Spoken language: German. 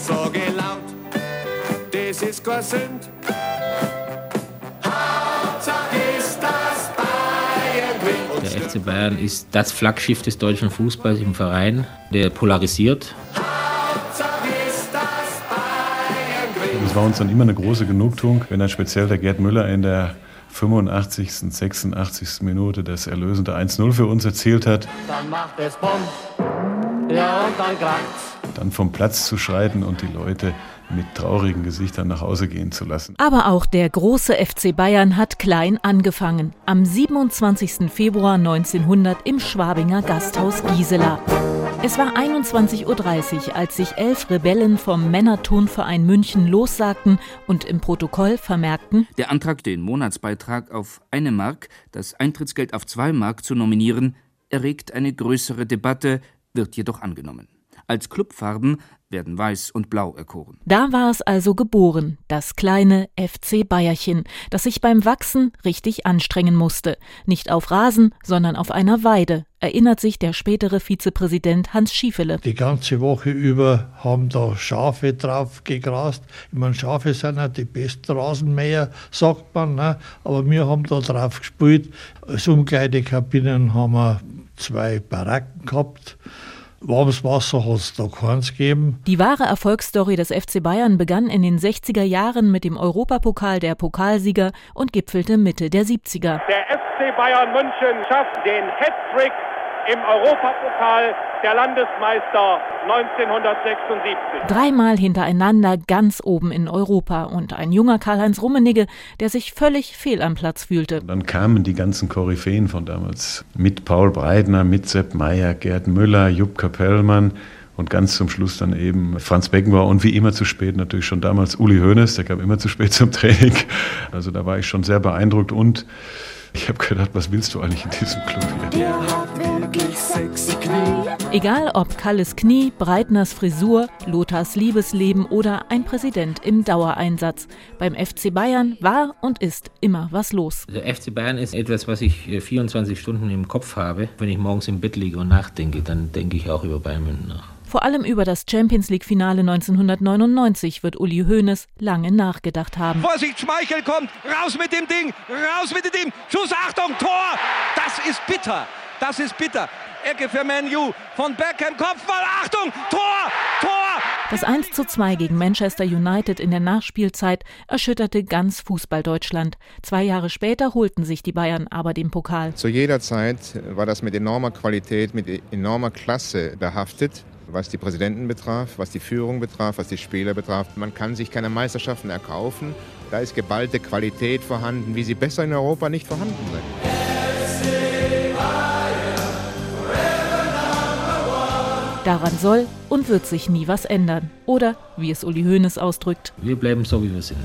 sage laut, das ist kein Sünd. Der FC Bayern ist das Flaggschiff des deutschen Fußballs im Verein, der polarisiert. Es war uns dann immer eine große Genugtuung, wenn dann speziell der Gerd Müller in der 85., 86. Minute das erlösende 1-0 für uns erzielt hat. Dann macht es Bumm. Ja, und dann kracht's. Dann vom Platz zu schreiten und die Leute mit traurigen Gesichtern nach Hause gehen zu lassen. Aber auch der große FC Bayern hat klein angefangen. Am 27. Februar 1900 im Schwabinger Gasthaus Gisela. Es war 21.30 Uhr, als sich elf Rebellen vom Männerturnverein München lossagten und im Protokoll vermerkten, Der Antrag, den Monatsbeitrag auf eine Mark, das Eintrittsgeld auf zwei Mark zu nominieren, erregt eine größere Debatte, wird jedoch angenommen. Als Clubfarben werden Weiß und Blau erkoren. Da war es also geboren, das kleine FC Bayerchen, das sich beim Wachsen richtig anstrengen musste. Nicht auf Rasen, sondern auf einer Weide, erinnert sich der spätere Vizepräsident Hans Schiefele. Die ganze Woche über haben da Schafe drauf gegrast. Ich meine, Schafe sind ja die besten Rasenmäher, sagt man. Ne? Aber wir haben da drauf gespielt. Als Umkleidekabinen haben wir zwei Baracken gehabt. Warmes Wasser hat es da keins gegeben. Die wahre Erfolgsstory des FC Bayern begann in den 60er Jahren mit dem Europapokal der Pokalsieger und gipfelte Mitte der 70er. Der FC Bayern München schafft den Hattrick im Europapokal der Landesmeister 1976. Dreimal hintereinander ganz oben in Europa und ein junger Karl-Heinz Rummenigge, der sich völlig fehl am Platz fühlte. Dann kamen die ganzen Koryphäen von damals mit Paul Breitner, mit Sepp Meyer, Gerd Müller, Jupp Kapellmann und ganz zum Schluss dann eben Franz Beckenbauer und wie immer zu spät natürlich schon damals Uli Hoeneß, der kam immer zu spät zum Training. Also da war ich schon sehr beeindruckt und ich habe gedacht, was willst du eigentlich in diesem Club hier? Der hat wirklich sexy Knie. Egal ob Kalles Knie, Breitners Frisur, Lothars Liebesleben oder ein Präsident im Dauereinsatz. Beim FC Bayern war und ist immer was los. Der FC Bayern ist etwas, was ich äh, 24 Stunden im Kopf habe. Wenn ich morgens im Bett liege und nachdenke, dann denke ich auch über Bayern München nach. Vor allem über das Champions League-Finale 1999 wird Uli Hoeneß lange nachgedacht haben. Vorsicht, Schmeichel kommt, raus mit dem Ding, raus mit dem Ding, Schuss, Achtung, Tor! Das ist bitter, das ist bitter. Ecke für Manu, von Beckham, Kopfball, Achtung, Tor, Tor! Das 1 zu 2 gegen Manchester United in der Nachspielzeit erschütterte ganz Fußball-Deutschland. Zwei Jahre später holten sich die Bayern aber den Pokal. Zu jeder Zeit war das mit enormer Qualität, mit enormer Klasse behaftet, was die Präsidenten betraf, was die Führung betraf, was die Spieler betraf. Man kann sich keine Meisterschaften erkaufen. Da ist geballte Qualität vorhanden, wie sie besser in Europa nicht vorhanden sind. Daran soll und wird sich nie was ändern. Oder, wie es Uli Hoeneß ausdrückt, Wir bleiben so, wie wir sind.